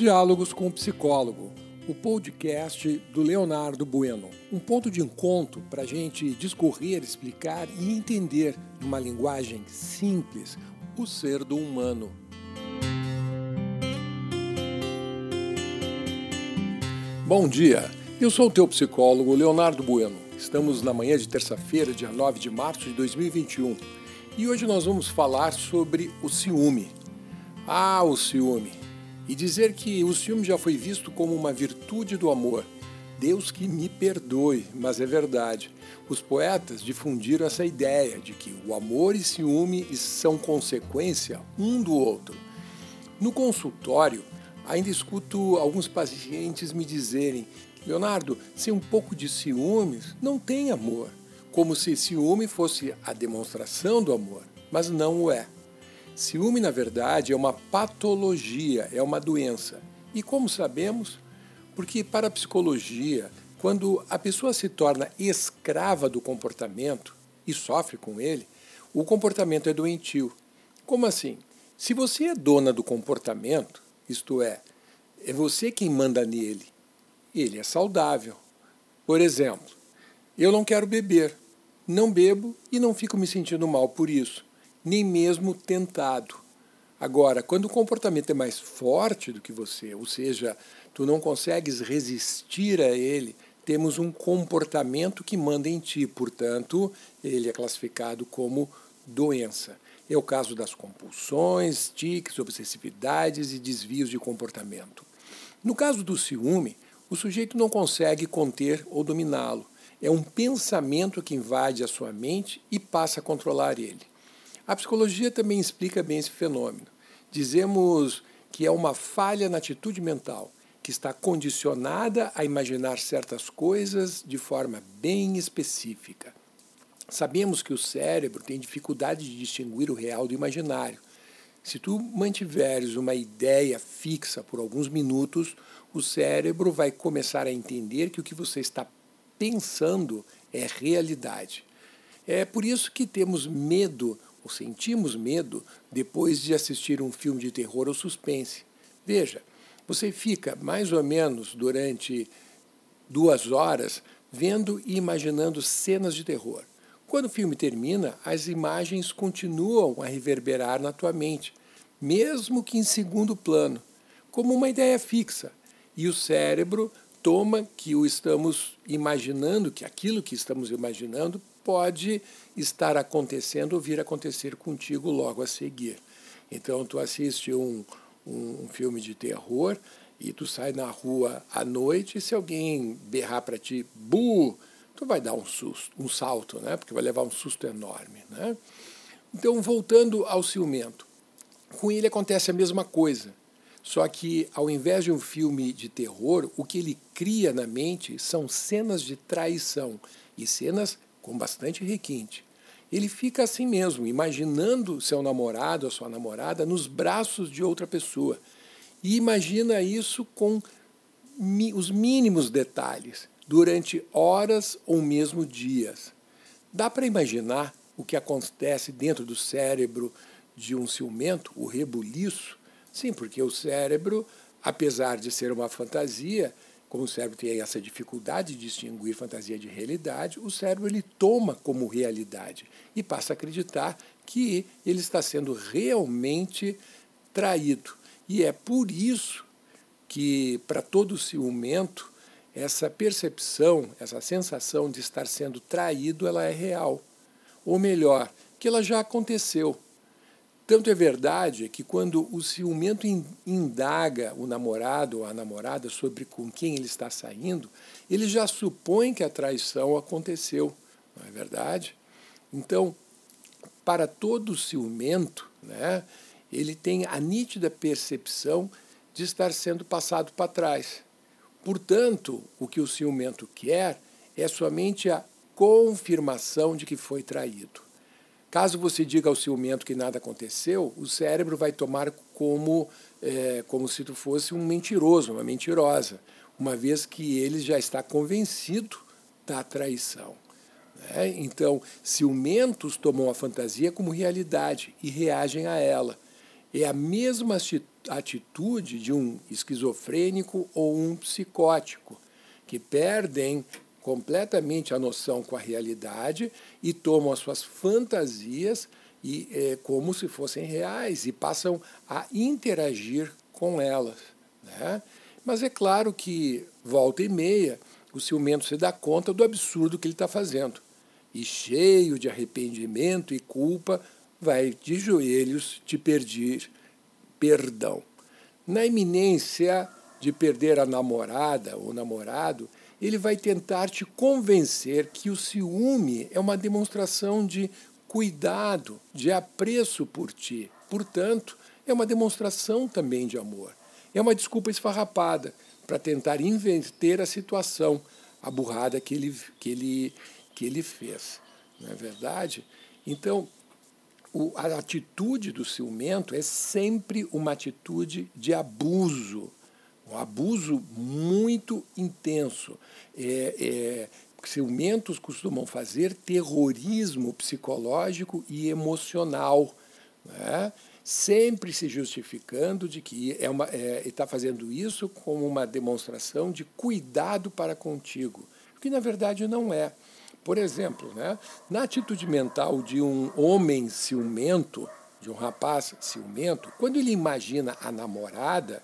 Diálogos com o Psicólogo, o podcast do Leonardo Bueno. Um ponto de encontro para a gente discorrer, explicar e entender, numa linguagem simples, o ser do humano. Bom dia, eu sou o teu psicólogo Leonardo Bueno. Estamos na manhã de terça-feira, dia 9 de março de 2021, e hoje nós vamos falar sobre o ciúme. Ah, o ciúme e dizer que o ciúme já foi visto como uma virtude do amor. Deus que me perdoe, mas é verdade. Os poetas difundiram essa ideia de que o amor e ciúme são consequência um do outro. No consultório, ainda escuto alguns pacientes me dizerem: Leonardo, sem um pouco de ciúmes, não tem amor. Como se ciúme fosse a demonstração do amor, mas não o é. Ciúme, na verdade, é uma patologia, é uma doença. E como sabemos? Porque, para a psicologia, quando a pessoa se torna escrava do comportamento e sofre com ele, o comportamento é doentio. Como assim? Se você é dona do comportamento, isto é, é você quem manda nele, ele é saudável. Por exemplo, eu não quero beber, não bebo e não fico me sentindo mal por isso nem mesmo tentado. Agora, quando o comportamento é mais forte do que você, ou seja, tu não consegues resistir a ele, temos um comportamento que manda em ti, portanto, ele é classificado como doença. É o caso das compulsões, tiques, obsessividades e desvios de comportamento. No caso do ciúme, o sujeito não consegue conter ou dominá-lo. É um pensamento que invade a sua mente e passa a controlar ele. A psicologia também explica bem esse fenômeno. Dizemos que é uma falha na atitude mental, que está condicionada a imaginar certas coisas de forma bem específica. Sabemos que o cérebro tem dificuldade de distinguir o real do imaginário. Se tu mantiveres uma ideia fixa por alguns minutos, o cérebro vai começar a entender que o que você está pensando é realidade. É por isso que temos medo ou sentimos medo depois de assistir um filme de terror ou suspense. Veja, você fica mais ou menos durante duas horas vendo e imaginando cenas de terror. Quando o filme termina, as imagens continuam a reverberar na tua mente, mesmo que em segundo plano, como uma ideia fixa. E o cérebro toma que o estamos imaginando, que aquilo que estamos imaginando pode estar acontecendo ou vir acontecer contigo logo a seguir. Então, tu assiste um, um, um filme de terror e tu sai na rua à noite e se alguém berrar para ti, bu, tu vai dar um susto, um salto, né? Porque vai levar um susto enorme, né? Então, voltando ao ciumento, com ele acontece a mesma coisa. Só que, ao invés de um filme de terror, o que ele cria na mente são cenas de traição e cenas com bastante requinte. Ele fica assim mesmo, imaginando seu namorado ou sua namorada nos braços de outra pessoa. E imagina isso com os mínimos detalhes, durante horas ou mesmo dias. Dá para imaginar o que acontece dentro do cérebro de um ciumento, o rebuliço? Sim, porque o cérebro, apesar de ser uma fantasia, como o cérebro tem essa dificuldade de distinguir fantasia de realidade, o cérebro ele toma como realidade e passa a acreditar que ele está sendo realmente traído. E é por isso que, para todo ciumento, essa percepção, essa sensação de estar sendo traído, ela é real. Ou melhor, que ela já aconteceu. Tanto é verdade que quando o ciumento indaga o namorado ou a namorada sobre com quem ele está saindo, ele já supõe que a traição aconteceu, não é verdade? Então, para todo ciumento, né, ele tem a nítida percepção de estar sendo passado para trás. Portanto, o que o ciumento quer é somente a confirmação de que foi traído. Caso você diga ao ciumento que nada aconteceu, o cérebro vai tomar como, é, como se tu fosse um mentiroso, uma mentirosa, uma vez que ele já está convencido da traição. Né? Então, ciumentos tomam a fantasia como realidade e reagem a ela. É a mesma atitude de um esquizofrênico ou um psicótico, que perdem completamente a noção com a realidade e tomam as suas fantasias e é, como se fossem reais e passam a interagir com elas. Né? Mas é claro que, volta e meia, o ciumento se dá conta do absurdo que ele está fazendo. E, cheio de arrependimento e culpa, vai de joelhos te pedir perdão. Na iminência de perder a namorada ou namorado, ele vai tentar te convencer que o ciúme é uma demonstração de cuidado, de apreço por ti. Portanto, é uma demonstração também de amor. É uma desculpa esfarrapada para tentar inverter a situação, a burrada que ele, que ele, que ele fez. Não é verdade? Então, o, a atitude do ciumento é sempre uma atitude de abuso, um abuso muito intenso. É, é, ciumentos costumam fazer terrorismo psicológico e emocional. Né? sempre se justificando de que é uma, é, está fazendo isso como uma demonstração de cuidado para contigo, o que na verdade não é. Por exemplo, né, na atitude mental de um homem ciumento, de um rapaz ciumento, quando ele imagina a namorada,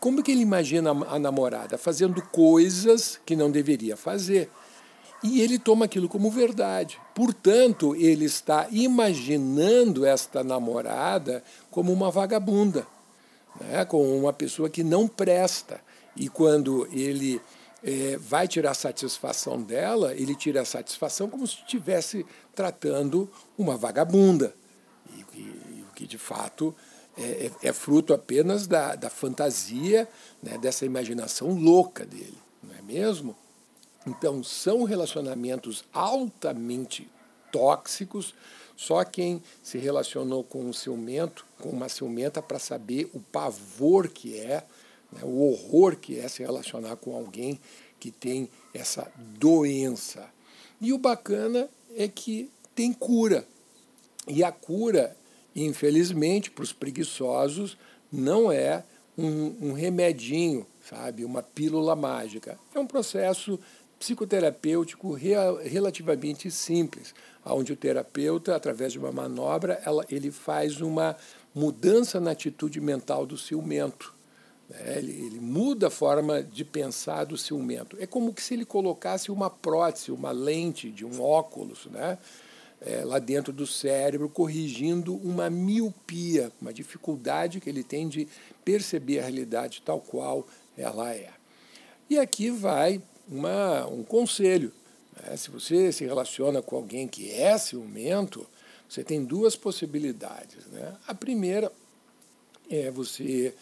como que ele imagina a namorada? Fazendo coisas que não deveria fazer. E ele toma aquilo como verdade. Portanto, ele está imaginando esta namorada como uma vagabunda, né? como uma pessoa que não presta. E quando ele é, vai tirar satisfação dela, ele tira a satisfação como se estivesse tratando uma vagabunda. E, o que de fato é, é, é, fruto apenas da, da fantasia, né, dessa imaginação louca dele, não é mesmo? Então, são relacionamentos altamente tóxicos. Só quem se relacionou com um ciumento, com uma ciumenta, para saber o pavor que é, né, o horror que é se relacionar com alguém que tem essa doença. E o bacana é que tem cura. E a cura, infelizmente, para os preguiçosos, não é um, um remedinho, sabe, uma pílula mágica. É um processo psicoterapêutico relativamente simples, onde o terapeuta, através de uma manobra, ela, ele faz uma mudança na atitude mental do ciumento. Né? Ele, ele, muda a forma de pensar do ciumento. É como se ele colocasse uma prótese, uma lente de um óculos, né? É, lá dentro do cérebro, corrigindo uma miopia, uma dificuldade que ele tem de perceber a realidade tal qual ela é. E aqui vai uma, um conselho. Né? Se você se relaciona com alguém que é ciumento, você tem duas possibilidades. Né? A primeira é você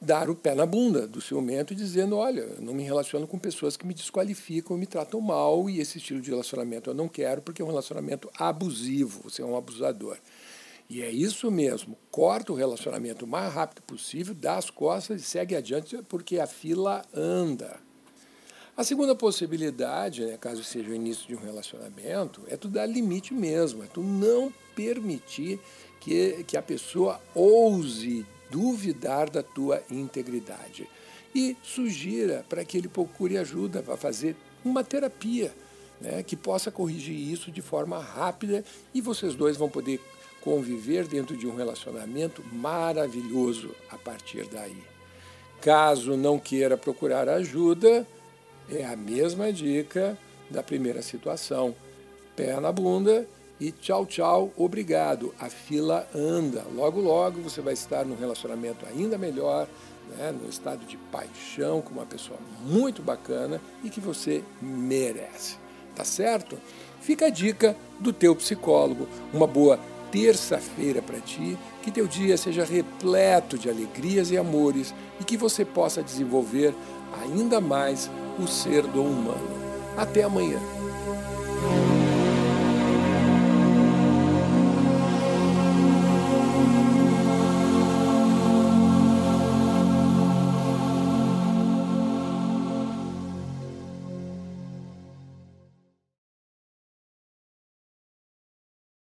dar o pé na bunda do ciumento e dizendo, olha, eu não me relaciono com pessoas que me desqualificam, me tratam mal e esse estilo de relacionamento eu não quero porque é um relacionamento abusivo, você é um abusador. E é isso mesmo, corta o relacionamento o mais rápido possível, dá as costas e segue adiante porque a fila anda. A segunda possibilidade, né, caso seja o início de um relacionamento, é tu dar limite mesmo, é tu não permitir que, que a pessoa ouse duvidar da tua integridade. E sugira para que ele procure ajuda para fazer uma terapia né, que possa corrigir isso de forma rápida e vocês dois vão poder conviver dentro de um relacionamento maravilhoso a partir daí. Caso não queira procurar ajuda, é a mesma dica da primeira situação. Pé na bunda e tchau, tchau, obrigado. A fila anda. Logo, logo você vai estar num relacionamento ainda melhor, né, no estado de paixão com uma pessoa muito bacana e que você merece. Tá certo? Fica a dica do teu psicólogo. Uma boa terça-feira para ti, que teu dia seja repleto de alegrias e amores e que você possa desenvolver ainda mais o ser do humano. Até amanhã.